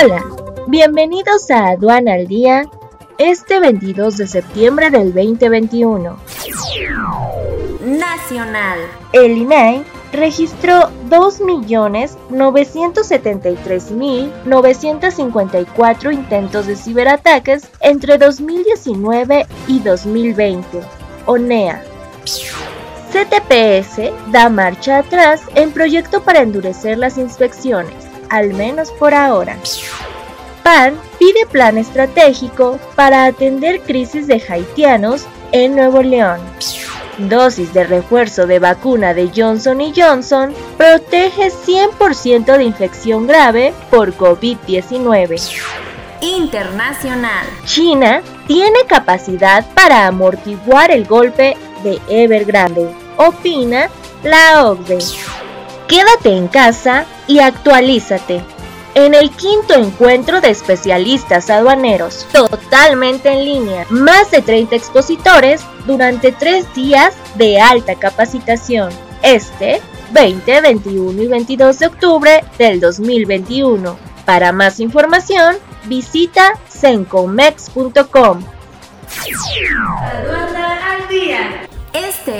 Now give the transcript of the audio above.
Hola, bienvenidos a Aduana al Día, este 22 de septiembre del 2021. Nacional. El INAI registró 2.973.954 intentos de ciberataques entre 2019 y 2020. ONEA. CTPS da marcha atrás en proyecto para endurecer las inspecciones, al menos por ahora. PAN pide plan estratégico para atender crisis de haitianos en Nuevo León. Dosis de refuerzo de vacuna de Johnson Johnson protege 100% de infección grave por COVID-19. Internacional. China tiene capacidad para amortiguar el golpe de Evergrande, opina la OCDE. Quédate en casa y actualízate. En el quinto encuentro de especialistas aduaneros, totalmente en línea, más de 30 expositores durante tres días de alta capacitación. Este 20, 21 y 22 de octubre del 2021. Para más información, visita sencomex.com.